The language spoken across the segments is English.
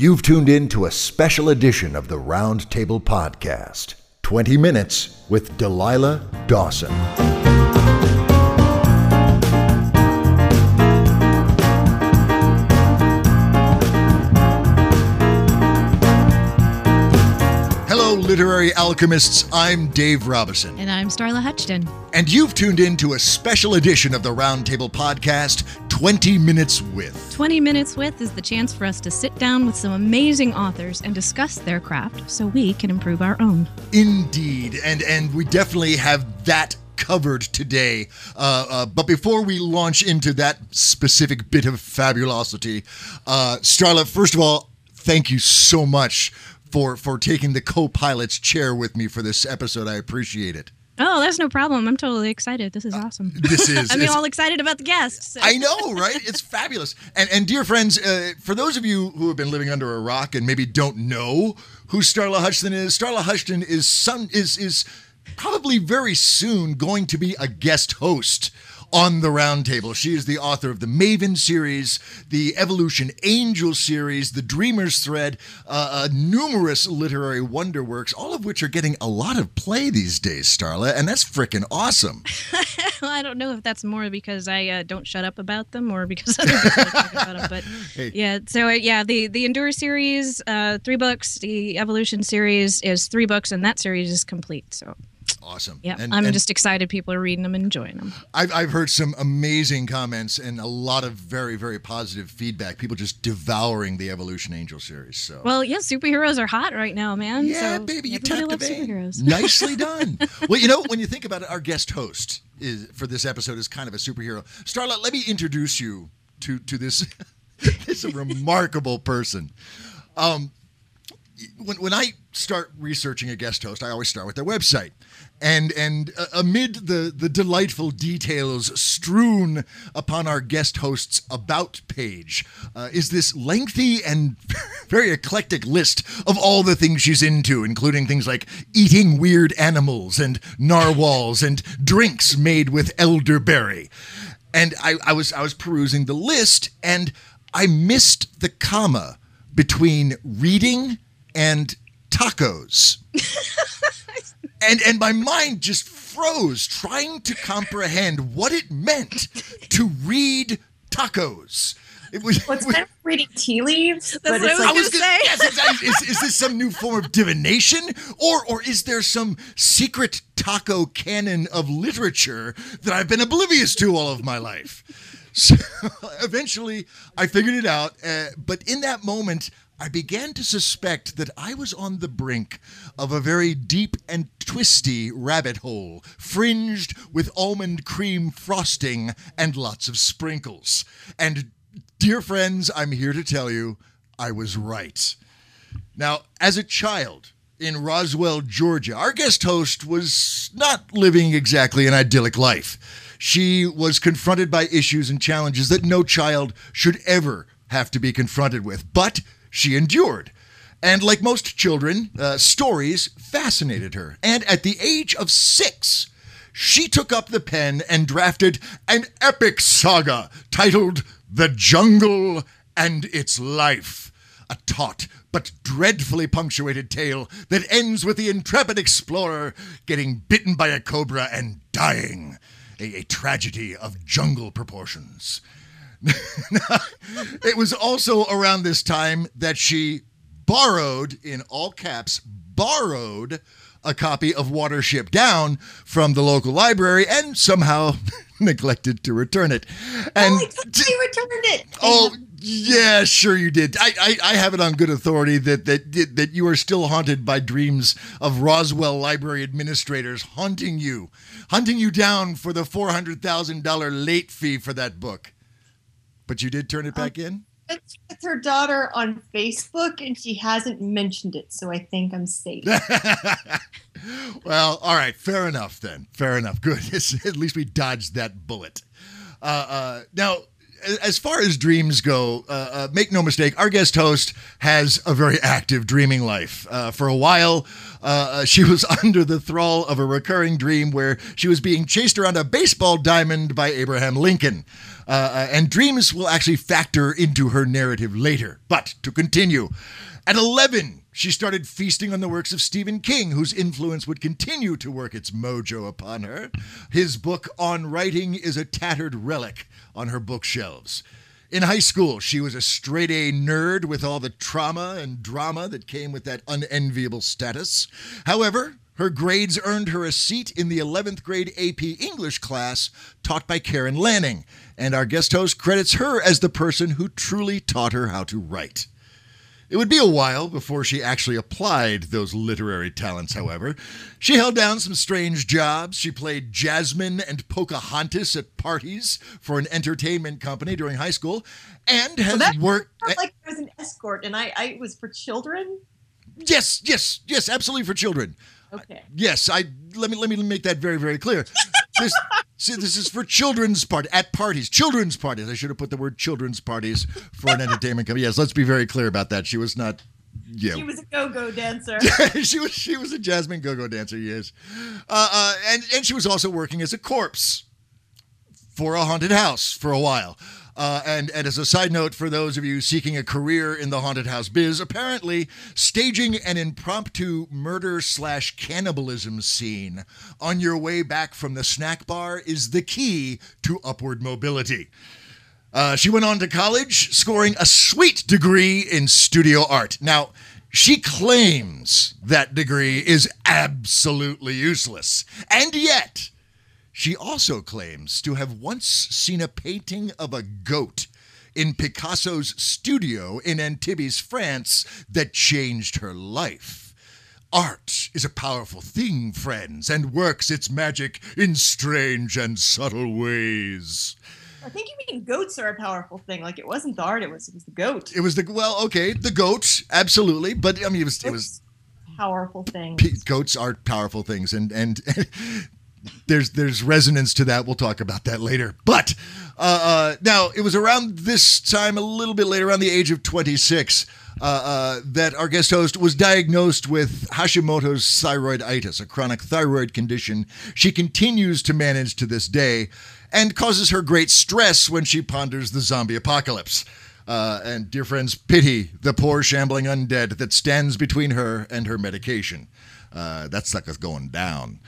You've tuned in to a special edition of the Roundtable Podcast 20 Minutes with Delilah Dawson. Hello, literary alchemists. I'm Dave Robison. And I'm Starla Huchton. And you've tuned in to a special edition of the Roundtable Podcast 20 Minutes With. 20 Minutes With is the chance for us to sit down with some amazing authors and discuss their craft so we can improve our own. Indeed. And, and we definitely have that covered today. Uh, uh, but before we launch into that specific bit of fabulosity, uh, Starla, first of all, thank you so much for for taking the co-pilot's chair with me for this episode. I appreciate it. Oh, that's no problem. I'm totally excited. This is awesome. This is. I mean, all excited about the guests. so- I know, right? It's fabulous. And and dear friends, uh, for those of you who have been living under a rock and maybe don't know who Starla Huchton is, Starla Huchton is some is is probably very soon going to be a guest host on the roundtable. She is the author of the Maven series, the Evolution Angel series, the Dreamers thread, uh, uh, numerous literary wonder works, all of which are getting a lot of play these days, Starla, and that's freaking awesome. Well, I don't know if that's more because I uh, don't shut up about them or because other people talk about them. But Hey. yeah, so uh, yeah, the the Endure series, uh, three books. The Evolution series is three books, and that series is complete. So Awesome. yeah, And- I'm and- just excited people are reading them and enjoying them. I've, I've heard some amazing comments and a lot of very, very positive feedback. People just devouring the Evolution Angel series. So, Well, yeah, superheroes are hot right now, man. yeah, so baby, you tapped the loves superheroes. Nicely done. well, you know, when you think about it, our guest host is for this episode is kind of a superhero. Starla, let me introduce you to to this this a remarkable person. Um, when, when I start researching a guest host, I always start with their website. And and uh, amid the the delightful details strewn upon our guest host's about page uh, is this lengthy and very eclectic list of all the things she's into, including things like eating weird animals and narwhals and drinks made with elderberry. And I, I was I was perusing the list and I missed the comma between reading and tacos. and and my mind just froze trying to comprehend what it meant to read tacos. It was, Well, it it's was- kind of reading tea leaves, That's but what I it's was like gonna say. yes, exactly. is, is this some new form of divination, or or is there some secret taco canon of literature that I've been oblivious to all of my life? So eventually, I figured it out. Uh, but in that moment, I began to suspect that I was on the brink of a very deep and twisty rabbit hole, fringed with almond cream frosting and lots of sprinkles. And dear friends, I'm here to tell you I was right. Now, as a child in Roswell, Georgia, our guest host was not living exactly an idyllic life. She was confronted by issues and challenges that no child should ever have to be confronted with, but she endured. And like most children, uh, stories fascinated her. And at the age of six, she took up the pen and drafted an epic saga titled The Jungle and Its Life. A taut but dreadfully punctuated tale that ends with the intrepid explorer getting bitten by a cobra and dying. A, a tragedy of jungle proportions. it was also around this time that she borrowed, in all caps, borrowed a copy of Watership Down from the local library and somehow neglected to return it. And oh, returned it. Oh yeah, sure you did. I, I, I have it on good authority that, that that you are still haunted by dreams of Roswell library administrators haunting you, hunting you down for the four hundred thousand dollar late fee for that book. But you did turn it back in. It's with her daughter on Facebook, and she hasn't mentioned it, so I think I'm safe. well, all right, fair enough then. Fair enough. Good. At least we dodged that bullet. Uh, uh, now, as far as dreams go, uh, uh, make no mistake, our guest host has a very active dreaming life. Uh, for a while, uh, uh, she was under the thrall of a recurring dream where she was being chased around a baseball diamond by Abraham Lincoln. Uh, and dreams will actually factor into her narrative later. But to continue, at 11, she started feasting on the works of Stephen King, whose influence would continue to work its mojo upon her. His book on writing is a tattered relic on her bookshelves. In high school, she was a straight A nerd with all the trauma and drama that came with that unenviable status. However, her grades earned her a seat in the 11th grade AP English class taught by Karen Lanning, and our guest host credits her as the person who truly taught her how to write. It would be a while before she actually applied those literary talents, however. She held down some strange jobs. She played Jasmine and Pocahontas at parties for an entertainment company during high school and has that worked. Felt like I was an escort, and I, I was for children. Yes, yes, yes, absolutely for children. Okay. Yes, I let me let me make that very very clear. This see, this is for children's part at parties, children's parties. I should have put the word children's parties for an entertainment company. Yes, let's be very clear about that. She was not. Yeah, She was a go-go dancer. she was she was a Jasmine go-go dancer. Yes, uh, uh, and and she was also working as a corpse for a haunted house for a while. Uh, and, and as a side note, for those of you seeking a career in the haunted house biz, apparently staging an impromptu murder slash cannibalism scene on your way back from the snack bar is the key to upward mobility. Uh, she went on to college, scoring a sweet degree in studio art. Now, she claims that degree is absolutely useless. And yet, she also claims to have once seen a painting of a goat in Picasso's studio in Antibes, France, that changed her life. Art is a powerful thing, friends, and works its magic in strange and subtle ways. I think you mean goats are a powerful thing. Like it wasn't the art; it was it was the goat. It was the well, okay, the goat, absolutely, but I mean, it was it was powerful thing. P- goats are powerful things, and and there's there's resonance to that. We'll talk about that later. But uh, uh, now it was around this time, a little bit later, around the age of 26, uh, uh, that our guest host was diagnosed with Hashimoto's thyroiditis, a chronic thyroid condition she continues to manage to this day, and causes her great stress when she ponders the zombie apocalypse. Uh, and dear friends, pity the poor shambling undead that stands between her and her medication. Uh, that sucker's going down.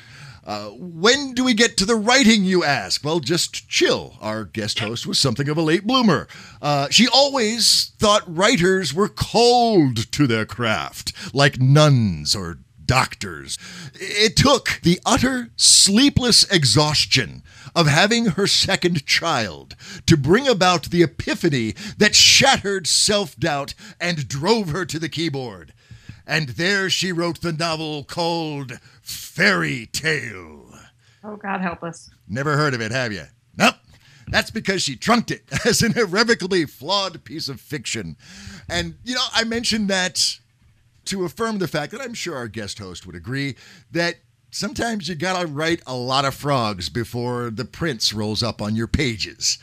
Uh, when do we get to the writing, you ask? Well, just chill. Our guest host was something of a late bloomer. Uh, she always thought writers were cold to their craft, like nuns or doctors. It took the utter sleepless exhaustion of having her second child to bring about the epiphany that shattered self doubt and drove her to the keyboard. And there she wrote the novel called Fairy Tale. Oh God, help us! Never heard of it, have you? Nope. That's because she trunked it as an irrevocably flawed piece of fiction. And, you know, I mentioned that to affirm the fact that I'm sure our guest host would agree that sometimes you gotta write a lot of frogs before the prince rolls up on your pages.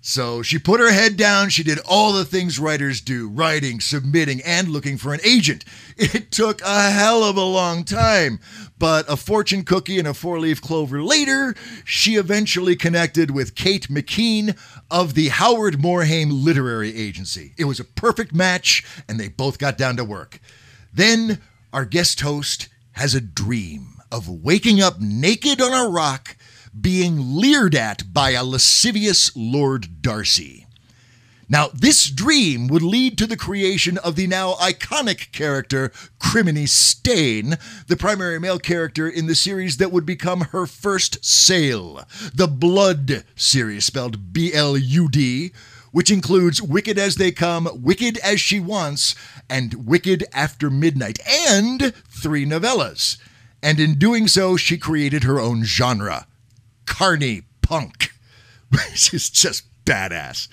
So she put her head down. She did all the things writers do writing, submitting, and looking for an agent. It took a hell of a long time. But a fortune cookie and a four leaf clover later, she eventually connected with Kate McKean of the Howard Morhaim Literary Agency. It was a perfect match, and they both got down to work. Then our guest host has a dream of waking up naked on a rock being leered at by a lascivious Lord Darcy. Now, this dream would lead to the creation of the now iconic character Criminy Stain, the primary male character in the series that would become her first sale, the Blud series, spelled B L U D, which includes Wicked as They Come, Wicked as She Wants, and Wicked After Midnight, and three novellas. And in doing so, she created her own genre carny punk, which is just badass.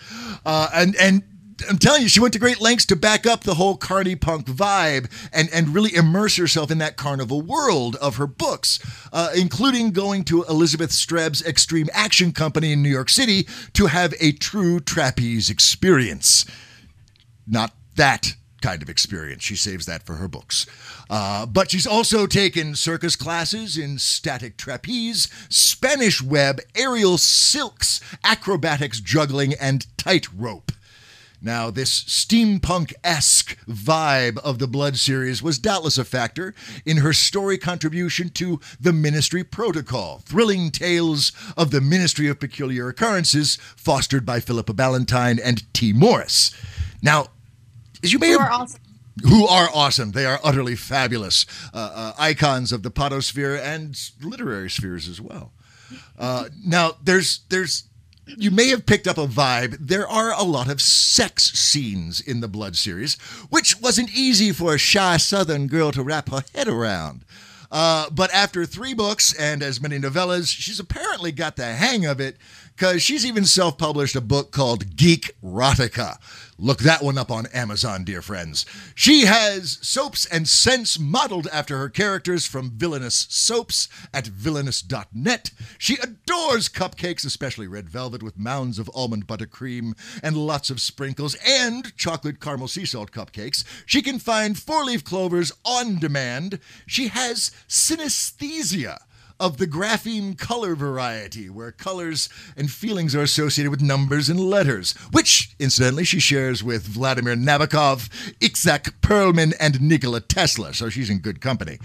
Uh, and and I'm telling you, she went to great lengths to back up the whole carny punk vibe and, and really immerse herself in that carnival world of her books, uh, including going to Elizabeth Streb's Extreme Action Company in New York City to have a true trapeze experience. Not that kind of experience. She saves that for her books. Uh, but she's also taken circus classes in static trapeze, Spanish web, aerial silks, acrobatics, juggling, and tightrope. Now, this steampunk esque vibe of the Blud series was doubtless a factor in her story contribution to the Ministry Protocol, thrilling tales of the Ministry of Peculiar Occurrences, fostered by Philippa Ballantine and Tee Morris. Now, you may Who have are awesome. who are awesome. They are utterly fabulous uh, uh, icons of the podosphere and literary spheres as well. Uh, now, there's there's you may have picked up a vibe. There are a lot of sex scenes in the Blud series, which wasn't easy for a shy Southern girl to wrap her head around. Uh, but after three books and as many novellas, she's apparently got the hang of it because she's even self published a book called Geek Rotica. Look that one up on Amazon, dear friends. She has soaps and scents modeled after her characters from Villainous Soaps at villainous.net. She adores cupcakes, especially red velvet with mounds of almond buttercream and lots of sprinkles, and chocolate caramel sea salt cupcakes. She can find four leaf clovers on demand. She has synesthesia of the grapheme color variety, where colors and feelings are associated with numbers and letters, which, incidentally, she shares with Vladimir Nabokov, Isaac Perlman, and Nikola Tesla, so she's in good company.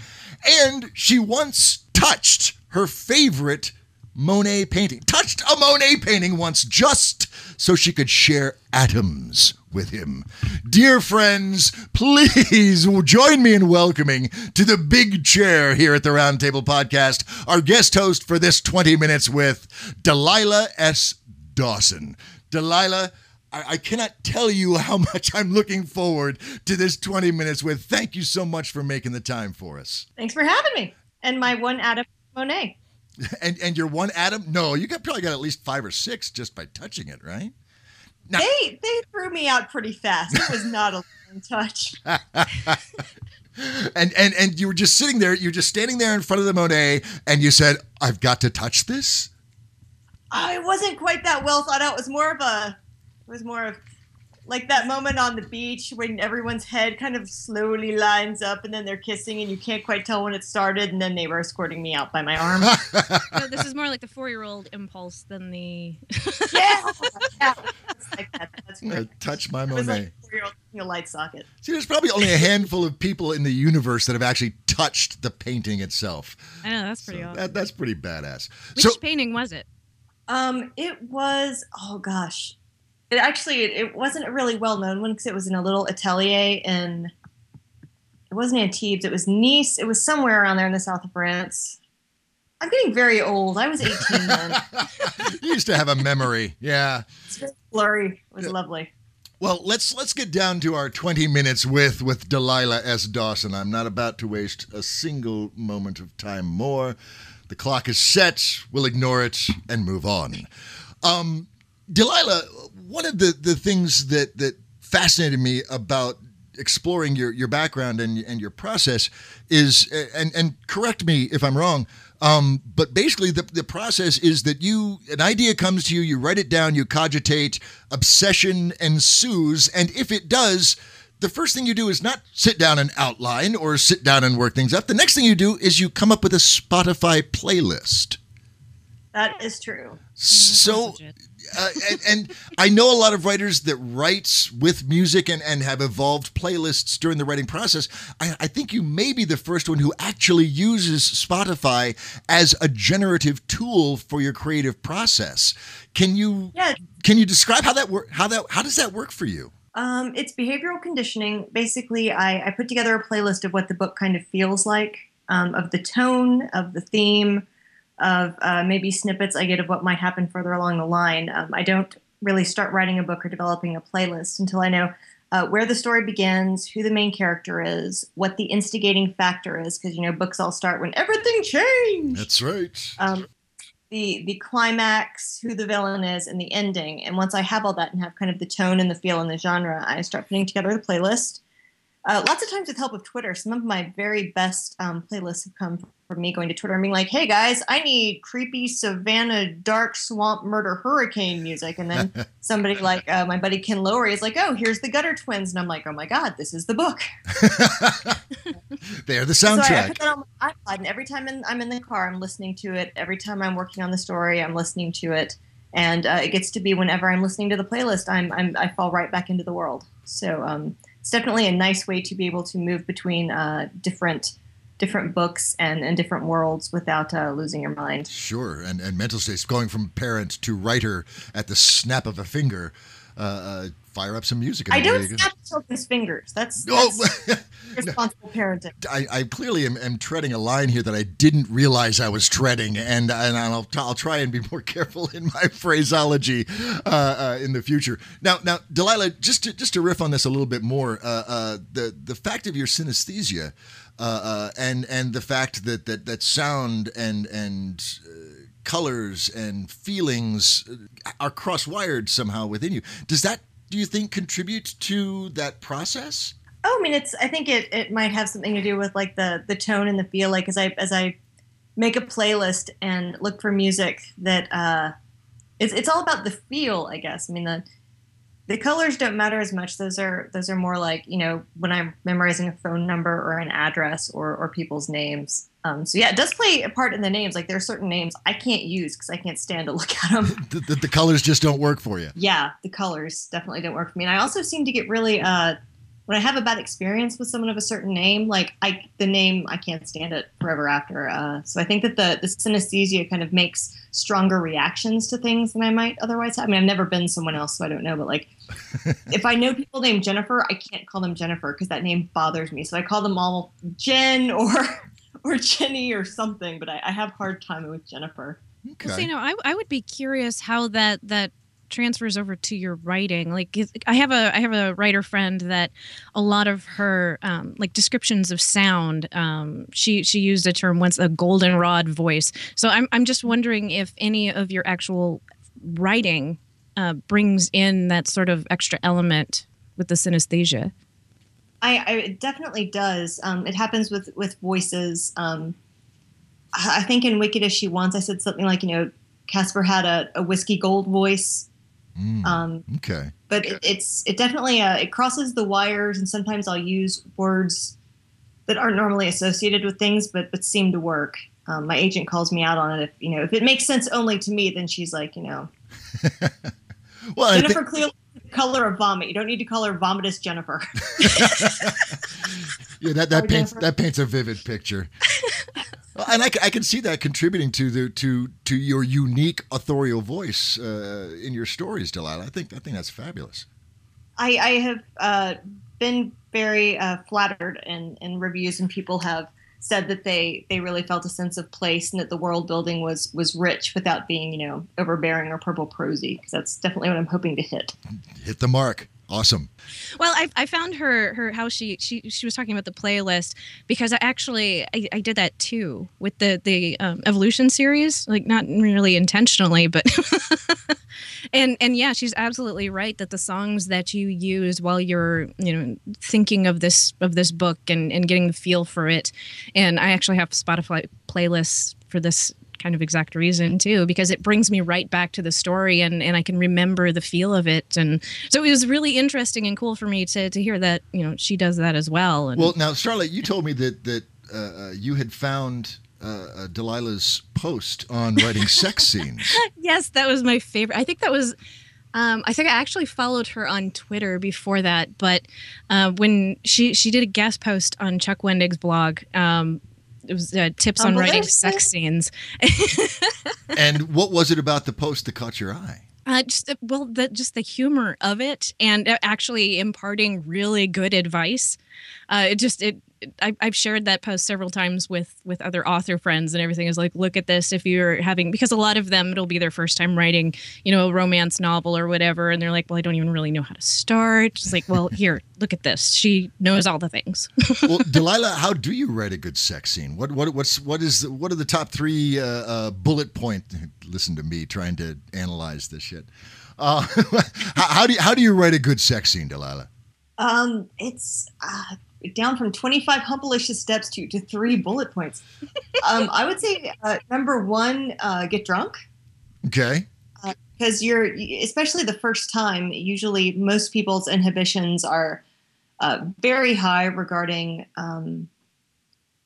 And she once touched her favorite Monet painting, touched a Monet painting once just so she could share atoms with him. Dear friends, please join me in welcoming to the big chair here at the Roundtable Podcast our guest host for this 20 minutes with Delilah S. Dawson. Delilah, I, cannot tell you how much I'm looking forward to this 20 minutes with. Thank you so much for making the time for us. Thanks for having me. And my one atom Monet. And and your one atom? No, you got probably got at least five or six just by touching it, right? Now- They they threw me out pretty fast. It was not a long touch. and and and you were just sitting there, you were just standing there in front of the Monet, and you said, "I've got to touch this." I wasn't quite that well thought out. It was more of a it was more of like that moment on the beach when everyone's head kind of slowly lines up and then they're kissing and you can't quite tell when it started and then they were escorting me out by my arm. No, this is more like the four-year-old impulse than the. yeah. yeah. Like that. That's touch my Monet. like four-year-old a light socket. See, there's probably only a handful of people in the universe that have actually touched the painting itself. I know that's pretty So awesome. that, that's pretty badass. Which so painting was it? Um, it was oh gosh, it actually it, it wasn't a really well known one because it was in a little atelier in. It wasn't Antibes. It was Nice. It was somewhere around there in the south of France. I'm getting very old. I was 18 then. you used to have a memory, yeah. It's very blurry. It was Yeah. lovely. Well, let's let's get down to our 20 minutes with with Delilah S. Dawson. I'm not about to waste a single moment of time more. The clock is set. We'll ignore it and move on. Um, Delilah, one of the the things that that fascinated me about exploring your your background and and your process is and and correct me if I'm wrong. Um, but basically, the, the process is that you an idea comes to you, you write it down, you cogitate, obsession ensues, and if it does, the first thing you do is not sit down and outline or sit down and work things up. The next thing you do is you come up with a Spotify playlist. That is true. So uh, and, and I know a lot of writers that write with music and, and have evolved playlists during the writing process. I, I think you may be the first one who actually uses Spotify as a generative tool for your creative process. Can you Yeah. can you describe how that work? How that how does that work for you? Um, it's behavioral conditioning. Basically, I, I put together a playlist of what the book kind of feels like, um, of the tone, of the theme, of uh, maybe snippets I get of what might happen further along the line. Um, I don't really start writing a book or developing a playlist until I know uh, where the story begins, who the main character is, what the instigating factor is, because you know books all start when everything changed. That's right. Um, the the climax, who the villain is, and the ending. And once I have all that and have kind of the tone and the feel and the genre, I start putting together the playlist. Uh, lots of times with help of Twitter, some of my very best um, playlists have come from me going to Twitter and being like, "Hey guys, I need creepy savannah, dark swamp murder hurricane music," and then somebody like uh, my buddy Ken Lowry is like, "Oh, here's the Gutter Twins," and I'm like, "Oh my god, this is the book." They're the So I, I put that on my iPod, and every time in, I'm in the car, I'm listening to it. Every time I'm working on the story, I'm listening to it, and uh, it gets to be whenever I'm listening to the playlist, I'm, I'm I fall right back into the world. So um, it's definitely a nice way to be able to move between uh, different different books and, and different worlds without uh, losing your mind. Sure, and and mental states going from parent to writer at the snap of a finger. Uh, uh, fire up some music. I don't snap children's fingers. That's, Oh, that's responsible parenting. I, I clearly am, am treading a line here that I didn't realize I was treading, and and I'll I'll try and be more careful in my phraseology uh, uh, in the future. Now now Delilah, just to just to riff on this a little bit more, uh, uh, the the fact of your synesthesia, uh, uh, and and the fact that that that sound and and colors and feelings are cross-wired somehow within you. Does that do you think contribute to that process? Oh, I mean, it's. I think it, it might have something to do with like the the tone and the feel. Like as I as I make a playlist and look for music that uh, it's it's all about the feel. I guess. I mean the the colors don't matter as much. Those are those are more like you know when I'm memorizing a phone number or an address or or people's names. Um, so yeah, it does play a part in the names. Like there are certain names I can't use because I can't stand to look at them. The, the, the colors just don't work for you. yeah, the colors definitely don't work for me. And I also seem to get really uh, when I have a bad experience with someone of a certain name, like I the name I can't stand it forever after. Uh, so I think that the the synesthesia kind of makes stronger reactions to things than I might otherwise have. I mean, I've never been someone else, so I don't know. But like, if I know people named Jennifer, I can't call them Jennifer because that name bothers me. So I call them all Jen or or Jenny or something. But I, I have hard time with Jennifer. Okay. Well, so, you know, I, I would be curious how that that transfers over to your writing. Like, I have a I have a writer friend that a lot of her um, like descriptions of sound. Um, she she used a term once, a goldenrod voice. So I'm I'm just wondering if any of your actual writing uh, brings in that sort of extra element with the synesthesia. I, I it definitely does. Um, it happens with with voices. Um, I think in Wicked as She Wants, I said something like, you know, Casper had a, a whiskey gold voice. Mm, Um, okay. but it, it's it definitely uh, it crosses the wires, and sometimes I'll use words that aren't normally associated with things, but but seem to work. Um, my agent calls me out on it. If you know if it makes sense only to me, then she's like, you know, Well, think, Jennifer clearly the color of vomit. You don't need to call her vomitous Jennifer. yeah, that, that paints Jennifer. that paints a vivid picture. And I, can see that contributing to the to to your unique authorial voice uh, in your stories, Delilah. I think I think that's fabulous. I, I have uh, been very uh, flattered in, in reviews, and people have said that they, they really felt a sense of place and that the world building was was rich without being you know overbearing or purple prosy. Because that's definitely what I'm hoping to hit. Hit the mark. Awesome. Well, I, I found her her how she she she was talking about the playlist because I actually I, I did that too with the the um, evolution series, like not really intentionally, but and and yeah, she's absolutely right that the songs that you use while you're you know thinking of this of this book and and getting the feel for it, and I actually have Spotify playlists for this kind of exact reason too because it brings me right back to the story and and I can remember the feel of it. And so it was really interesting and cool for me to to hear that you know she does that as well. And Well, now, Charlotte, you told me that that uh, uh, you had found uh, uh, Delilah's post on writing sex scenes. yes that was my favorite I think that was um, I think I actually followed her on Twitter before that, but uh, when she she did a guest post on Chuck Wendig's blog, um, it was uh, tips on writing sex scenes. and what was it about the post that caught your eye? Uh, just the- well, the just the humor of it, and uh, actually imparting really good advice. Uh, it just it I, I've shared that post several times with with other author friends and everything is like, look at this if you're having because a lot of them it'll be their first time writing, you know, a romance novel or whatever, and they're like, well, I don't even really know how to start. It's like, well, here, look at this. She knows all the things. well, Delilah, how do you write a good sex scene? What what what's what is what are the top three uh, uh, bullet point? Listen to me trying to analyze this shit. Uh, how, how, do you, how do you write a good sex scene, Delilah? Um, it's uh, down from 25 humpalicious steps to, to three bullet points. um, I would say uh, number one, uh, get drunk. Okay. Because uh, you're, especially the first time, usually most people's inhibitions are uh, very high regarding. Um,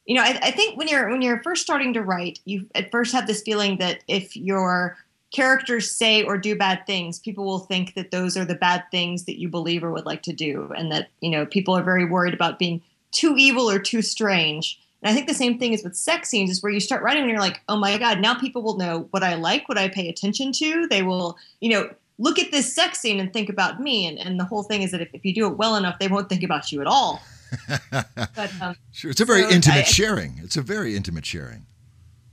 you know, I, I think when you're when you're first starting to write, you at first have this feeling that if you're characters say or do bad things, people will think that those are the bad things that you believe or would like to do, and that you know people are very worried about being too evil or too strange. And I think the same thing is with sex scenes, is where you start writing and you're like, oh my god, now people will know what I like, what I pay attention to. They will, you know, look at this sex scene and think about me. And, and the whole thing is that if, if you do it well enough, they won't think about you at all. but, um, sure, it's a very so intimate I, sharing. It's a very intimate sharing.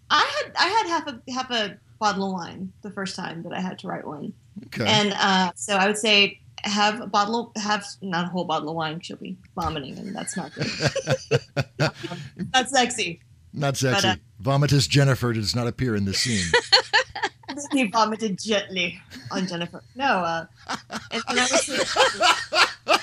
I had I had half a half a bottle of wine the first time that I had to write one. Okay. And uh, so I would say have a bottle, of, have not a whole bottle of wine. She'll be vomiting, and that's not good. not sexy. Not sexy. But, uh, Vomitous Jennifer does not appear in the scene. he vomited gently on Jennifer. No, uh, and, and I say,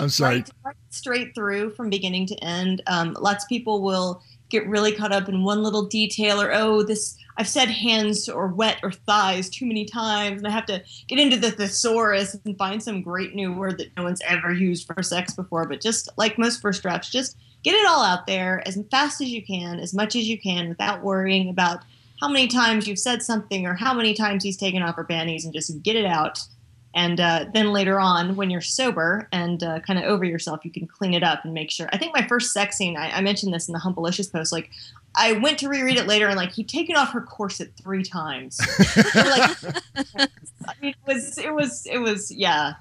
I'm sorry. Right, right straight through from beginning to end. Um, lots of people will get really caught up in one little detail or oh this I've said hands or wet or thighs too many times and I have to get into the thesaurus and find some great new word that no one's ever used for sex before. But just like most first drafts, just get it all out there as fast as you can, as much as you can, without worrying about how many times you've said something or how many times he's taken off her panties and just get it out and uh, then later on, when you're sober and uh, kind of over yourself, you can clean it up and make sure. I think my first sex scene, I, I mentioned this in the Humpalicious post. Like, I went to reread it later, and like he'd taken off her corset three times. like, I mean, it was, it was, it was, yeah.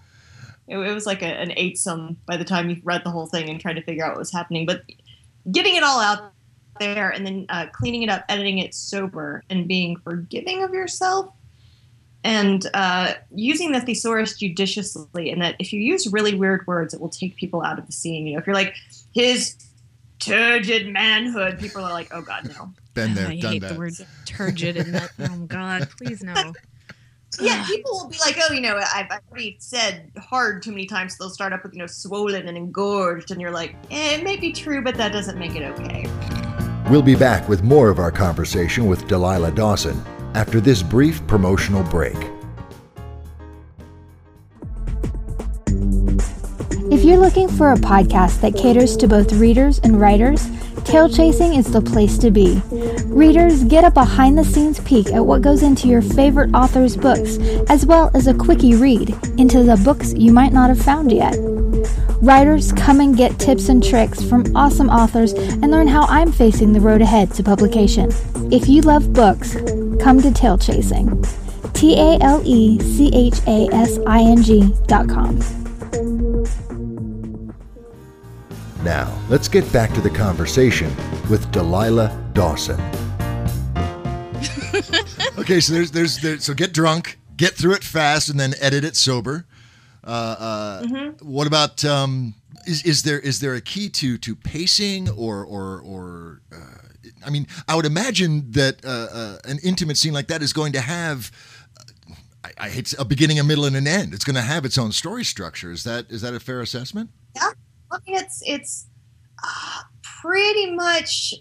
It, it was like a, an eight some by the time you read the whole thing and tried to figure out what was happening. But getting it all out there and then uh, cleaning it up, editing it sober, and being forgiving of yourself and uh, using the thesaurus judiciously, in that if you use really weird words, it will take people out of the scene. You know, if you're like his turgid manhood, people are like, "Oh God, no." Been there, I done hate that. the word turgid and that. Oh God, please no. yeah, people will be like, "Oh, you know, I've, already said hard too many times." So they'll start up with you know swollen and engorged, and you're like, eh, "It may be true, but that doesn't make it okay." We'll be back with more of our conversation with Delilah Dawson after this brief promotional break. If you're looking for a podcast that caters to both readers and writers, Tale Chasing is the place to be. Readers get a behind the scenes peek at what goes into your favorite author's books, as well as a quickie read into the books you might not have found yet. Writers come and get tips and tricks from awesome authors and learn how I'm facing the road ahead to publication. If you love books, come to Tale Chasing. T A L E C H A S I N G dot com. Now, let's get back to the conversation with Delilah Dawson. okay, so there's, there's there's so get drunk, get through it fast, and then edit it sober. Uh, uh, mm-hmm. What about um, is is there is there a key to to pacing or or or uh, I mean I would imagine that uh, uh, an intimate scene like that is going to have uh, I, I hate a beginning, a middle, and an end. It's going to have its own story structure. Is that is that a fair assessment? Yeah, it's it's pretty much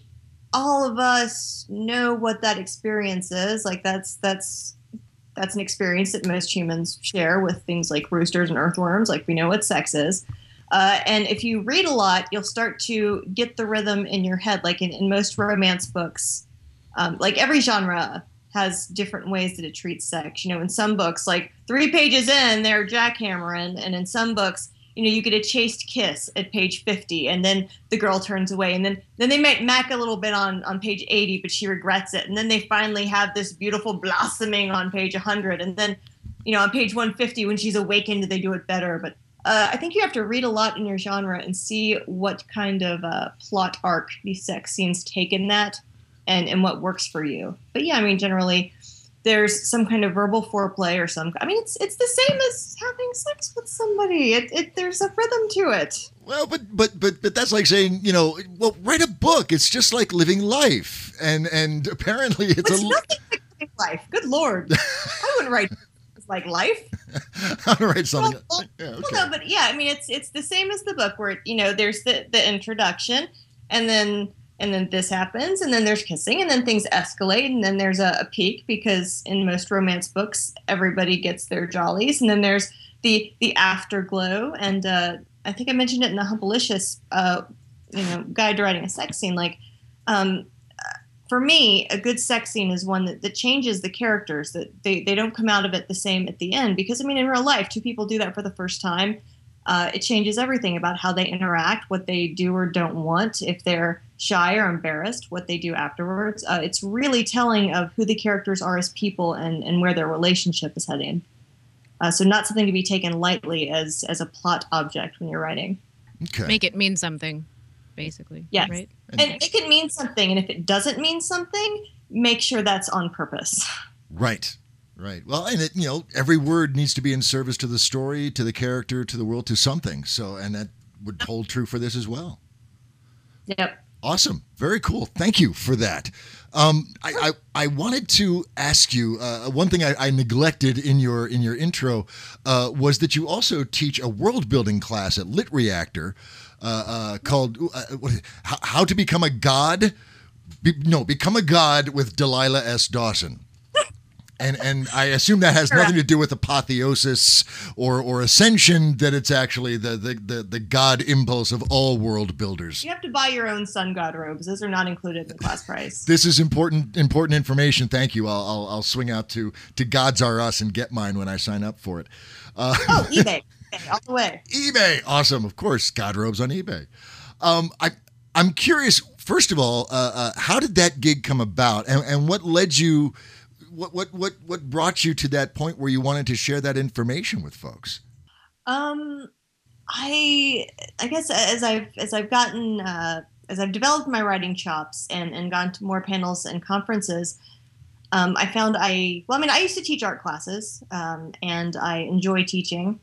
all of us know what that experience is. Like that's that's that's an experience that most humans share with things like roosters and earthworms. Like we know what sex is. Uh, and if you read a lot, you'll start to get the rhythm in your head. Like in, in most romance books, um, like every genre has different ways that it treats sex. You know, in some books, like three pages in, they're jackhammering, and in some books, you know, you get a chaste kiss at page 50 and then the girl turns away. And then then they might mac a little bit on on page 80 but she regrets it. And then they finally have this beautiful blossoming on page 100 and then you know on page 150 when she's awakened they do it better. But uh, I think you have to read a lot in your genre and see what kind of uh, plot arc these sex scenes take in that, and and what works for you. But yeah, I mean, generally, there's some kind of verbal foreplay or some. I mean, it's it's the same as having sex with somebody. It, it there's a rhythm to it. Well, but but but but that's like saying, you know, well, write a book. It's just like living life, and and apparently it's, It's a. nothing like life. Good lord, I wouldn't write like life. I'm gonna write something. Well, well, yeah, okay. Well, no, but yeah, I mean, it's it's the same as the book where you know there's the the introduction, and then and then this happens, and then there's kissing, and then things escalate, and then there's a, a peak because in most romance books everybody gets their jollies, and then there's the the afterglow, and uh, I think I mentioned it in the Humpalicious, uh, you know, guide to writing a sex scene. Like, um, for me, a good sex scene is one that, that changes the characters, that they, they don't come out of it the same at the end. Because, I mean, in real life, two people do that for the first time. Uh, it changes everything about how they interact, what they do or don't want, if they're shy or embarrassed, what they do afterwards. Uh, it's really telling of who the characters are as people and, and where their relationship is heading. Uh, so, not something to be taken lightly as, as a plot object when you're writing. okay. Make it mean something, basically. Yes. Right. And it can mean something, and if it doesn't mean something, make sure that's on purpose. Right. Right. Well, and it, you know, every word needs to be in service to the story, to the character, to the world, to something. So, and that would hold true for this as well. Yep. Awesome. Very cool. Thank you for that. Um, I, I, I wanted to ask you uh, one thing I, I neglected in your in your intro uh, was that you also teach a world building class at Lit Reactor uh, uh, called uh, what, how, how to become a god. Be, no, become a god with Delilah S. Dawson. And, and I assume that has nothing to do with apotheosis or, or ascension. That it's actually the, the, the, the god impulse of all world builders. You have to buy your own sun god robes. Those are not included in the class price. This is important important information. Thank you. I'll I'll, I'll swing out to to Gods Are Us and get mine when I sign up for it. Uh, Oh, eBay. eBay, all the way. eBay, awesome. Of course, God robes on eBay. Um, I I'm curious. First of all, uh, uh, how did that gig come about, and, and what led you? What what what what brought you to that point where you wanted to share that information with folks? Um, I I guess as I've as I've gotten uh, as I've developed my writing chops and and gone to more panels and conferences, um, I found I well I mean I used to teach art classes um, and I enjoy teaching,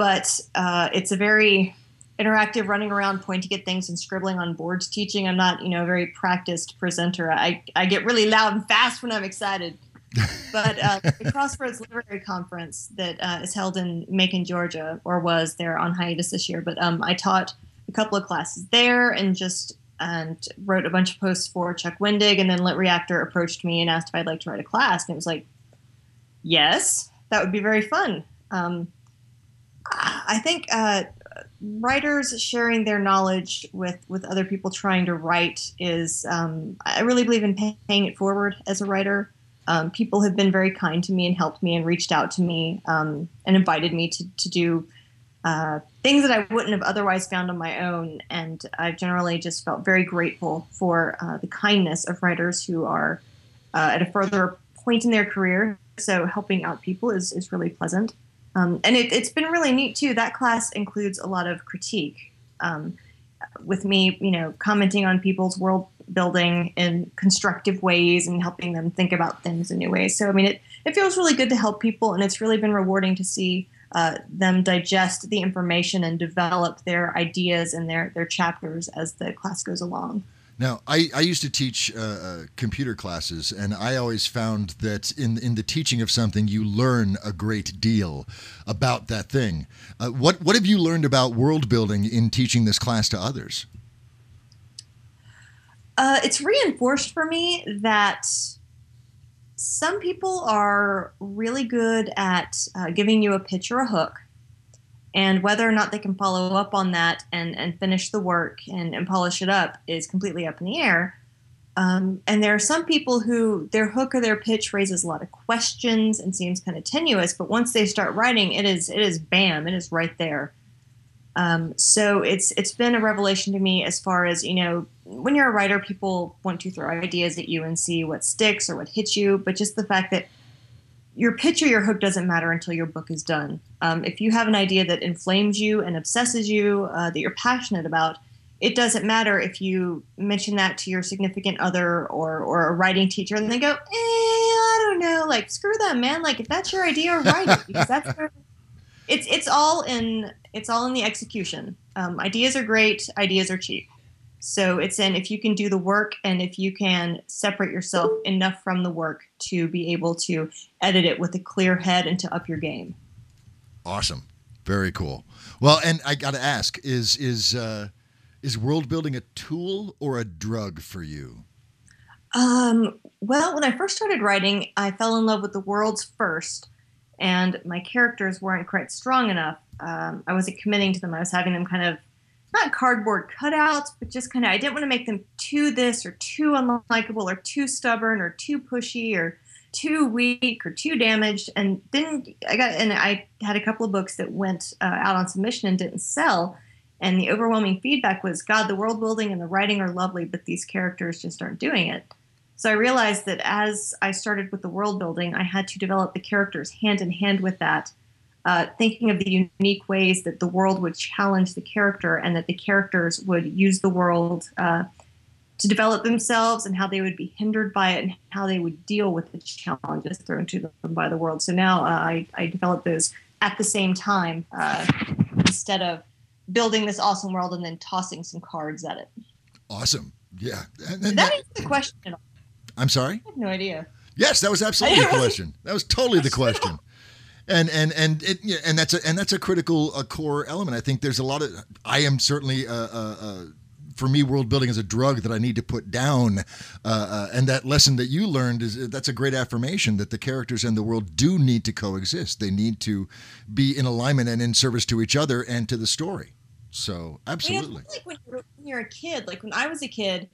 but uh, it's a very interactive running around pointing at things and scribbling on boards teaching. I'm not you know a very practiced presenter. I, I get really loud and fast when i'm excited. But uh, the crossroads literary conference that uh, is held in macon georgia or was there on hiatus this year but um, i taught a couple of classes there and just and wrote a bunch of posts for chuck wendig and then lit reactor approached me and asked if i'd like to write a class and it was like yes that would be very fun. Um, i think uh, writers sharing their knowledge with with other people trying to write is um, i really believe in pay- paying it forward as a writer. Um, people have been very kind to me and helped me and reached out to me um, and invited me to, to do uh, things that i wouldn't have otherwise found on my own. And i've generally just felt very grateful for uh, the kindness of writers who are uh, at a further point in their career. So helping out people is, is really pleasant um, and it, it's been really neat too. That class includes a lot of critique, um, with me, you know, commenting on people's world building in constructive ways and helping them think about things in new ways. So, I mean, it it feels really good to help people, and it's really been rewarding to see uh, them digest the information and develop their ideas and their their chapters as the class goes along. Now, I, I used to teach uh, uh, computer classes, and I always found that in in the teaching of something, you learn a great deal about that thing. Uh, what what have you learned about world building in teaching this class to others? Uh, it's reinforced for me that some people are really good at uh, giving you a pitch or a hook, and whether or not they can follow up on that and, and finish the work and, and polish it up is completely up in the air. Um, and there are some people who their hook or their pitch raises a lot of questions and seems kind of tenuous, but once they start writing, it is it is bam, it is right there. Um, so it's it's been a revelation to me as far as you know when you're a writer, people want to throw ideas at you and see what sticks or what hits you, but just the fact that your pitch or your hook doesn't matter until your book is done. Um, if you have an idea that inflames you and obsesses you, uh, that you're passionate about, it doesn't matter if you mention that to your significant other or or a writing teacher and they go, eh, I don't know, like screw them, man. Like if that's your idea, write it because that's their, it's it's all in it's all in the execution. Um, ideas are great, ideas are cheap. So it's in if you can do the work and if you can separate yourself enough from the work to be able to edit it with a clear head and to up your game. Awesome. Very cool. Well, and I got to ask is is uh is world building a tool or a drug for you? Um, well, when I first started writing, I fell in love with the worlds first, and my characters weren't quite strong enough. Um, I wasn't committing to them. I was having them kind of not cardboard cutouts, but just kind of I didn't want to make them too this or too unlikable or too stubborn or too pushy or too weak or too damaged. And then I got and I had a couple of books that went uh, out on submission and didn't sell. And the overwhelming feedback was, God, the world building and the writing are lovely, but these characters just aren't doing it. So I realized that as I started with the world building, I had to develop the characters hand in hand with that, uh, thinking of the unique ways that the world would challenge the character and that the characters would use the world uh, to develop themselves and how they would be hindered by it and how they would deal with the challenges thrown to them by the world. So now uh, I, I develop those at the same time uh, instead of building this awesome world and then tossing some cards at it. Awesome. Yeah. And, and that is the question. I'm sorry? I have no idea. Yes, that was absolutely the question. That was totally the question. And and and it, and that's a and that's a critical a core element. I think there's a lot of I am certainly uh, uh, uh, for me world building is a drug that I need to put down. Uh, uh, and that lesson that you learned is that's a great affirmation that the characters and the world do need to coexist. They need to be in alignment and in service to each other and to the story. So absolutely. like when you're, when you're, a kid, like when I was a kid,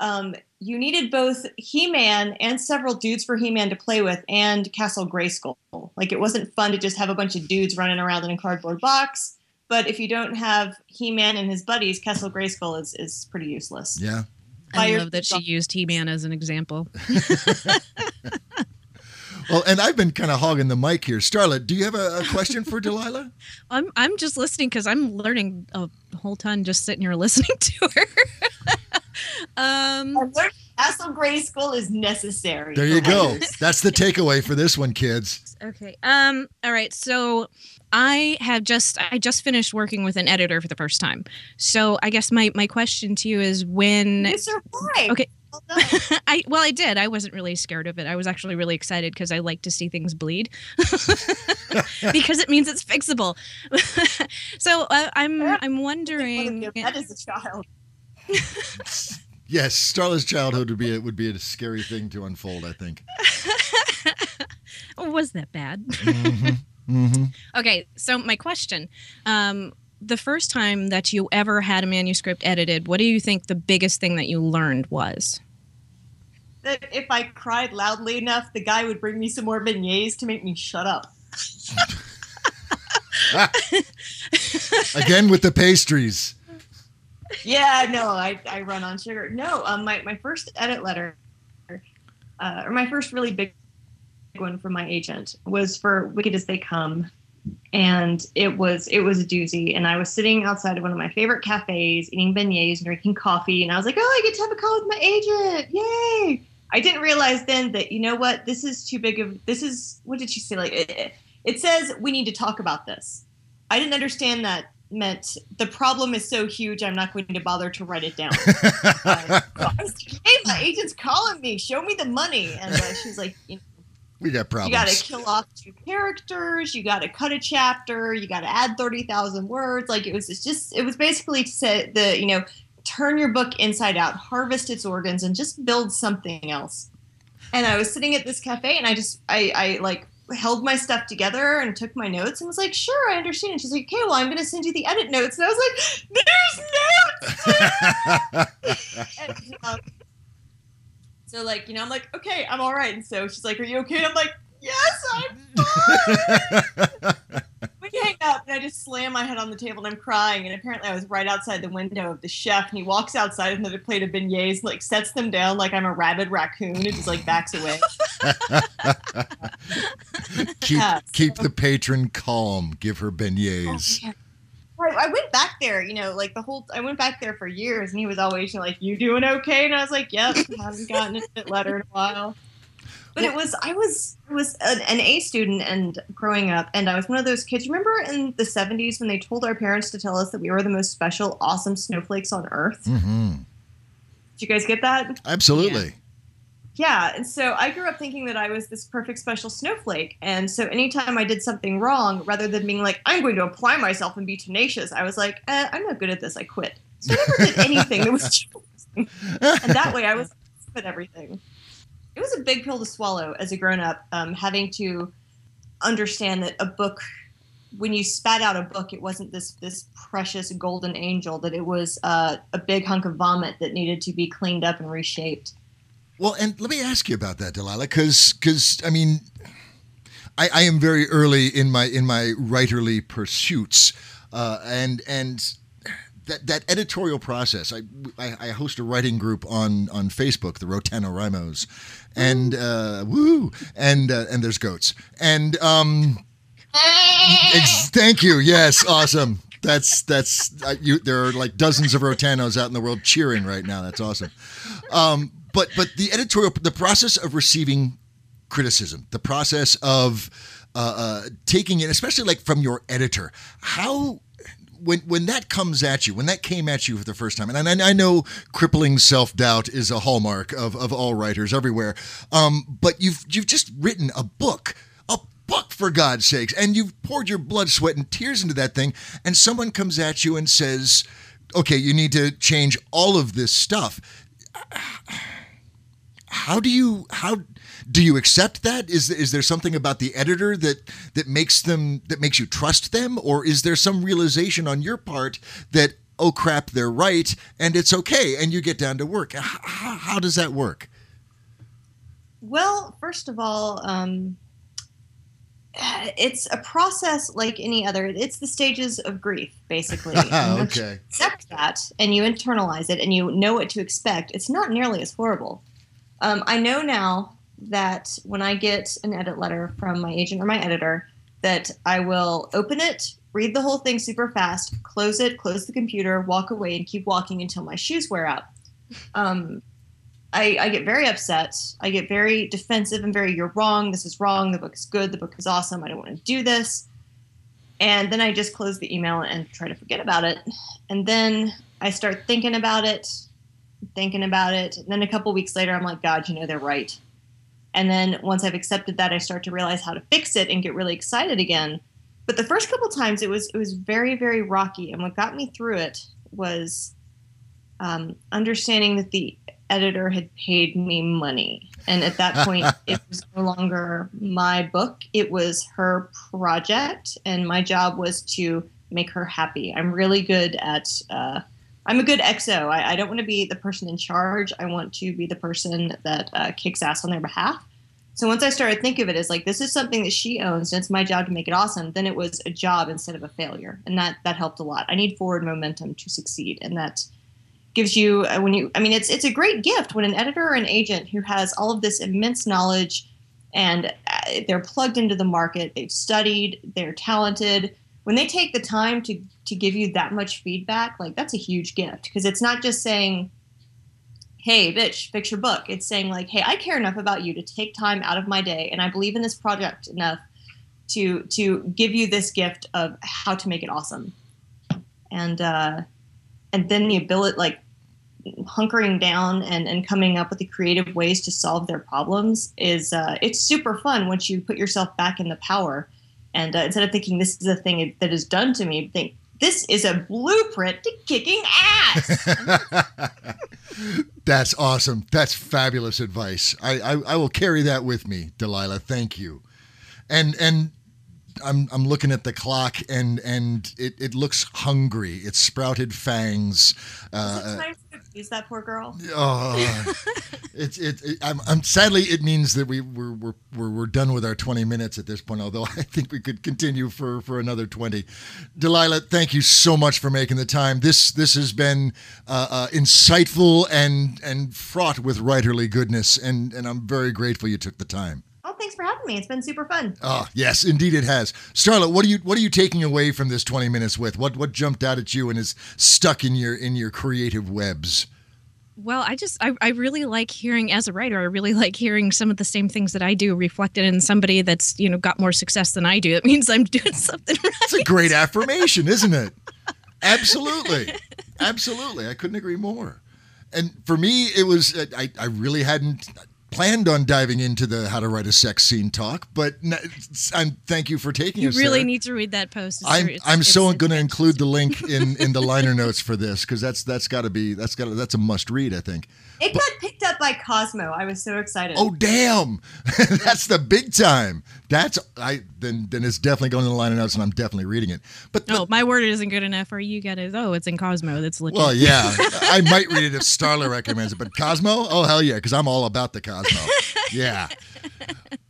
um, you needed both He-Man and several dudes for He-Man to play with, and Castle Grayskull. Like it wasn't fun to just have a bunch of dudes running around in a cardboard box. But if you don't have He-Man and his buddies, Castle Grayskull is is pretty useless. Yeah. I love that she used He-Man as an example. Well, and I've been kind of hogging the mic here. Starlet, do you have a, a question for Delilah? I'm I'm just listening because I'm learning a whole ton just sitting here listening to her. Um, Castle school is necessary. There you go. That's the takeaway for this one, kids. Okay. Um. All right. So I have just I just finished working with an editor for the first time. So I guess my my question to you is when. You survived. Okay. I well, I did. I wasn't really scared of it. I was actually really excited because I like to see things bleed, because it means it's fixable. so uh, I'm I'm wondering. That is a child. Yes, Starla's childhood would be it would be a scary thing to unfold. I think. was that bad? Mm-hmm. Mm-hmm. Okay, so my question. Um, the first time that you ever had a manuscript edited, what do you think the biggest thing that you learned was? That if I cried loudly enough, the guy would bring me some more beignets to make me shut up. Again with the pastries. Yeah, no, I, I run on sugar. No, um, my, my first edit letter, uh, or my first really big one from my agent was for Wicked as They Come, and it was it was a doozy. And I was sitting outside of one of my favorite cafes, eating beignets and drinking coffee, and I was like, "Oh, I get to have a call with my agent! Yay!" I didn't realize then that you know what, this is too big of this is what did she say? Like it, it says we need to talk about this. I didn't understand that meant the problem is so huge I'm not going to bother to write it down. uh, so like, hey, my agent's calling me. Show me the money. And uh, she's like, you know, we got problems. You got to kill off two characters. You got to cut a chapter. You got to add thirty thousand words. Like it was just, it was basically to say the, you know, turn your book inside out, harvest its organs, and just build something else. And I was sitting at this cafe, and I just, I, I like held my stuff together and took my notes and was like, "Sure, I understand." And she's like, "Okay, well, I'm going to send you the edit notes." And I was like, "There's notes." and, um, so like, you know, I'm like, okay, I'm all right. And so she's like, are you okay? And I'm like, yes, I'm fine. we hang up and I just slam my head on the table and I'm crying. And apparently I was right outside the window of the chef and he walks outside with another plate of beignets, like sets them down like I'm a rabid raccoon and just like backs away. keep Yeah, keep the patron calm. Give her beignets. Oh, I, I went back there, you know, like the whole. I went back there for years, and he was always you know, like, "You doing okay?" And I was like, "Yep, haven't gotten a letter in a while." But it was I was I was an, an A student and growing up, and I was one of those kids. Remember in the '70s when they told our parents to tell us that we were the most special, awesome snowflakes on Earth? hmm Did you guys get that? Absolutely. Yeah, and so I grew up thinking that I was this perfect special snowflake. And so anytime I did something wrong, rather than being like, I'm going to apply myself and be tenacious, I was like, eh, I'm not good at this. I quit. So I never did anything that was challenging. And that way I was at everything. It was a big pill to swallow as a grown up, um, having to understand that a book, when you spat out a book, it wasn't this this precious golden angel, that it was uh, a big hunk of vomit that needed to be cleaned up and reshaped. Well, and let me ask you about that, Delilah, because because I mean, I, I am very early in my in my writerly pursuits, uh, and and that that editorial process. I, I I host a writing group on on Facebook, the Rotano Rimos, and uh, woo, and uh, and there's goats, and um, thank you, yes, awesome. That's that's uh, you. There are like dozens of Rotanos out in the world cheering right now. That's awesome. Um, but but the editorial, the process of receiving criticism, the process of uh, uh, taking it, especially like from your editor, how when when that comes at you, when that came at you for the first time, and I, I know crippling self doubt is a hallmark of, of all writers everywhere, um, but you've you've just written a book, a book for God's sakes, and you've poured your blood, sweat, and tears into that thing, and someone comes at you and says, "Okay, you need to change all of this stuff." How do you how do you accept that? Is is there something about the editor that that makes them that makes you trust them, or is there some realization on your part that oh crap they're right and it's okay and you get down to work? How, how does that work? Well, first of all, um, it's a process like any other. It's the stages of grief, basically. Okay. accept that and you internalize it and you know what to expect, it's not nearly as horrible. Um, I know now that when I get an edit letter from my agent or my editor, that I will open it, read the whole thing super fast, close it, close the computer, walk away, and keep walking until my shoes wear out. Um, I, I get very upset. I get very defensive and very, you're wrong. This is wrong. The book is good. The book is awesome. I don't want to do this. And then I just close the email and try to forget about it. And then I start thinking about it, thinking about it. And then a couple weeks later, I'm like, God, you know, they're right. And then once I've accepted that, I start to realize how to fix it and get really excited again. But the first couple times, it was it was very very rocky. And what got me through it was um, understanding that the editor had paid me money. And at that point, it was no longer my book, it was her project. And my job was to make her happy. I'm really good at, uh, I'm a good XO. I, I don't want to be the person in charge. I want to be the person that uh, kicks ass on their behalf. So once I started think of it as like this is something that she owns and it's my job to make it awesome, then it was a job instead of a failure, and that that helped a lot. I need forward momentum to succeed, and that gives you uh, when you i mean it's it's a great gift when an editor or an agent who has all of this immense knowledge and uh, they're plugged into the market they've studied they're talented when they take the time to to give you that much feedback like that's a huge gift because it's not just saying hey bitch fix your book. It's saying like hey i care enough about you to take time out of my day and i believe in this project enough to to give you this gift of how to make it awesome. And uh and then the ability like hunkering down and, and coming up with the creative ways to solve their problems is uh, it's super fun once you put yourself back in the power and uh, instead of thinking this is a thing that is done to me think this is a blueprint to kicking ass That's awesome. That's fabulous advice. I, I, I will carry that with me, Delilah. Thank you. And and I'm I'm looking at the clock and and it, it looks hungry. It's sprouted fangs. Uh, abuse that poor girl Oh, it's it, it. I'm, I'm sadly it means that we we're, we're we're we're done with our 20 minutes at this point. Although I think we could continue for for another 20. Delilah, thank you so much for making the time. This this has been uh, uh, insightful and and fraught with writerly goodness, and and I'm very grateful you took the time. Oh thanks for having me. It's been super fun. Oh, yes, indeed it has. Starla, what are you what are you taking away from this 20 minutes with? What what jumped out at you and is stuck in your in your creative webs? Well, I just I, I really like hearing as a writer, I really like hearing some of the same things that I do reflected in somebody that's, you know, got more success than I do. It means I'm doing something right. It's a great affirmation, isn't it? Absolutely. Absolutely. I couldn't agree more. And for me, it was I, I really hadn't planned on diving into the how to write a sex scene talk, but I'm thank you for taking you us. really there. need to read that post. It's, I'm it's, I'm it's, so going to include the link in in the liner notes for this because that's that's got to be that's got that's a must read. I think. It got picked up by Cosmo. I was so excited. Oh damn, that's the big time. That's I then then it's definitely going to the liner notes and I'm definitely reading it. But, no, my word isn't good enough. Or you get it? Oh, it's in Cosmo. That's legit. Well, yeah, I might read it if Starla recommends it, but Cosmo, oh hell yeah, because I'm all about the Cosmo. Yeah,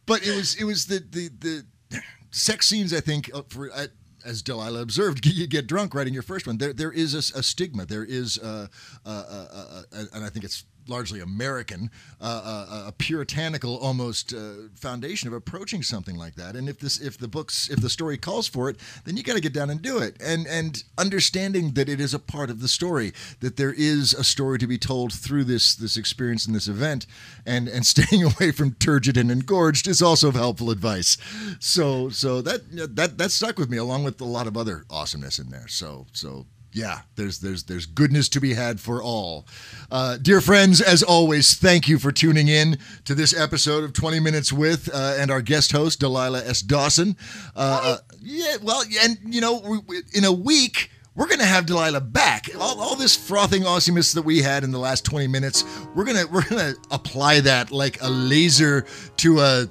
but it was it was the the the sex scenes. I think uh, for. Uh, as Delilah observed, you get drunk writing your first one. There, there is a, a stigma. There is, uh, uh, uh, and I think it's largely American, uh, a, a, puritanical almost uh, foundation of approaching something like that. And if this, if the books, if the story calls for it, then you got to get down and do it. And and understanding that it is a part of the story, that there is a story to be told through this this experience and this event, and and staying away from turgid and engorged is also helpful advice. So so that that that stuck with me along with a lot of other awesomeness in there. So so yeah, there's there's there's goodness to be had for all. Uh, dear friends, as always, thank you for tuning in to this episode of 20 Minutes with uh, and our guest host Delilah S. Dawson. Uh, uh yeah, well, and you know, we, we, in a week. We're gonna have Delilah back. All, all this frothing awesomeness that we had in the last 20 minutes, we're gonna we're gonna apply that like a laser to a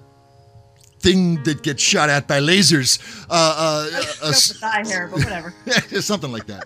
thing that gets shot at by lasers. Uh, uh, a, thigh hair, but whatever. something like that.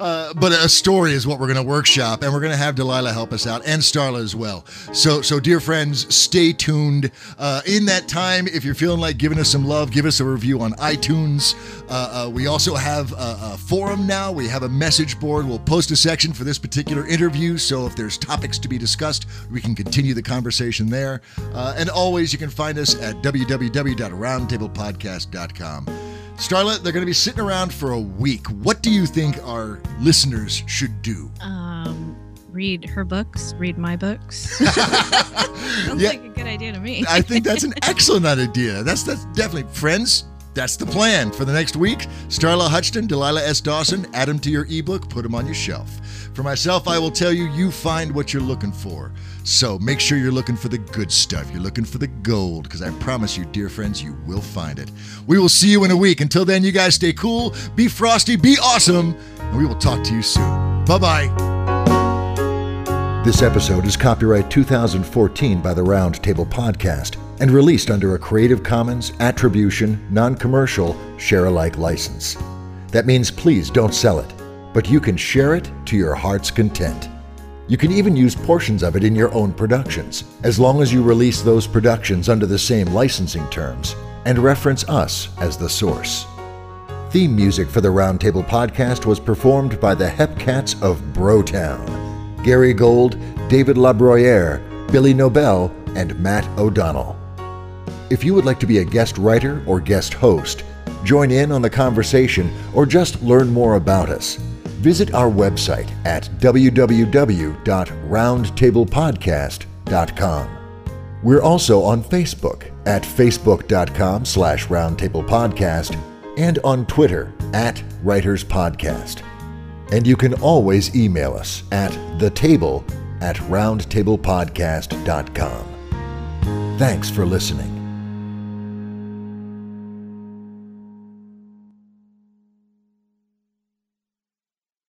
Uh, but a story is what we're going to workshop, and we're going to have Delilah help us out, and Starla as well. So, so dear friends, stay tuned. Uh, in that time, if you're feeling like giving us some love, give us a review on iTunes. Uh, uh we also have a, a, forum now. We have a message board. We'll post a section for this particular interview, so if there's topics to be discussed, we can continue the conversation there. Uh, and always, you can find us at www.roundtablepodcast.com. Starlet, they're going to be sitting around for a week. What do you think our listeners should do? Um, read her books, read my books. Sounds yeah, like a good idea to me. I think that's an excellent idea. That's that's definitely friends. That's the plan for the next week. Starla Huchton, Delilah S. Dawson, add them to your ebook, put them on your shelf. For myself, I will tell you, you find what you're looking for. So make sure you're looking for the good stuff. You're looking for the gold, because I promise you, dear friends, you will find it. We will see you in a week. Until then, you guys stay cool, be frosty, be awesome, and we will talk to you soon. Bye bye. This episode is copyright 2014 by the Roundtable Podcast and released under a Creative Commons Attribution, Non Commercial, Share Alike license. That means please don't sell it, but you can share it to your heart's content. You can even use portions of it in your own productions, as long as you release those productions under the same licensing terms and reference us as the source. Theme music for the Roundtable podcast was performed by the Hepcats of Brotown Gary Gold, David Labroyere, Billy Nobel, and Matt O'Donnell. If you would like to be a guest writer or guest host, join in on the conversation, or just learn more about us, visit our website at www.roundtablepodcast.com. We're also on Facebook at facebook.com slash roundtablepodcast and on Twitter at Writers Podcast. And you can always email us at thetable at roundtablepodcast.com. Thanks for listening.